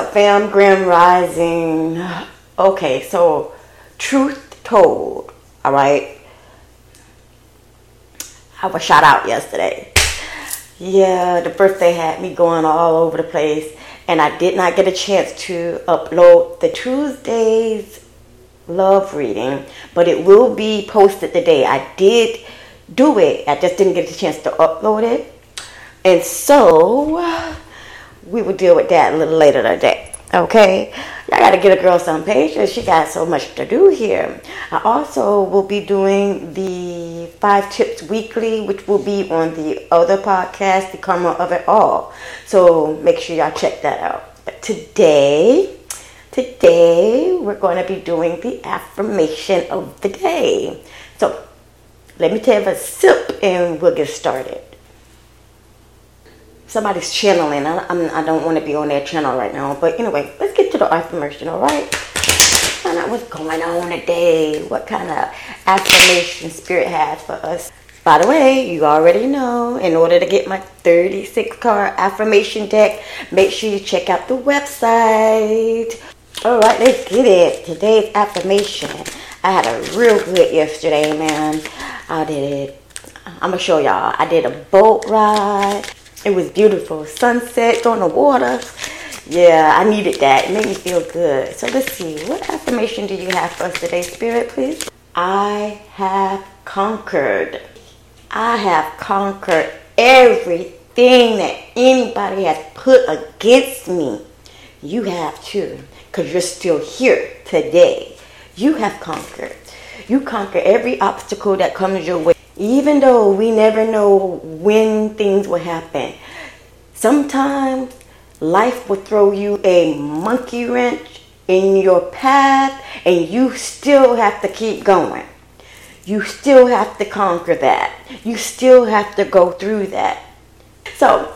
up, fam? Grand Rising. Okay, so truth told, all right. I was shot out yesterday. Yeah, the birthday had me going all over the place, and I did not get a chance to upload the Tuesday's love reading, but it will be posted today. I did do it, I just didn't get a chance to upload it, and so we will deal with that a little later today. Okay, I gotta get a girl some patience. She got so much to do here. I also will be doing the five tips weekly, which will be on the other podcast, The Karma of It All. So make sure y'all check that out. But today, today we're going to be doing the affirmation of the day. So let me take a sip and we'll get started somebody's channeling. I, I'm, I do not want to be on their channel right now. But anyway, let's get to the affirmation, all right? Find out what's going on today. What kind of affirmation spirit has for us. By the way, you already know, in order to get my 36 card affirmation deck, make sure you check out the website. All right, let's get it. Today's affirmation. I had a real good yesterday, man. I did. It. I'm gonna show y'all. I did a boat ride. It was beautiful. Sunset on the water. Yeah, I needed that. It made me feel good. So let's see. What affirmation do you have for us today, Spirit, please? I have conquered. I have conquered everything that anybody has put against me. You have too, because you're still here today. You have conquered. You conquer every obstacle that comes your way even though we never know when things will happen, sometimes life will throw you a monkey wrench in your path and you still have to keep going. You still have to conquer that. You still have to go through that. So,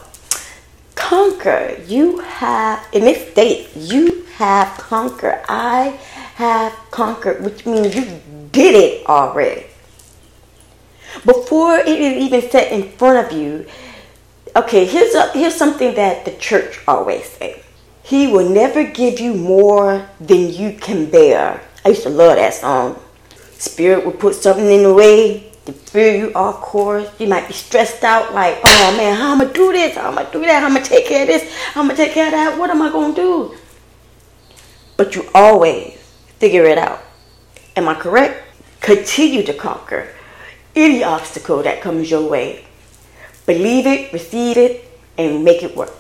conquer. You have, in this state, you have conquered. I have conquered, which means you did it already before it is even set in front of you. Okay, here's a, here's something that the church always say. He will never give you more than you can bear. I used to love that song. Spirit will put something in the way to fill you off course. You might be stressed out, like, oh man, how am I gonna do this? How am I gonna do that? How am I gonna take care of this? How am I gonna take care of that? What am I gonna do? But you always figure it out. Am I correct? Continue to conquer any obstacle that comes your way. Believe it, receive it, and make it work.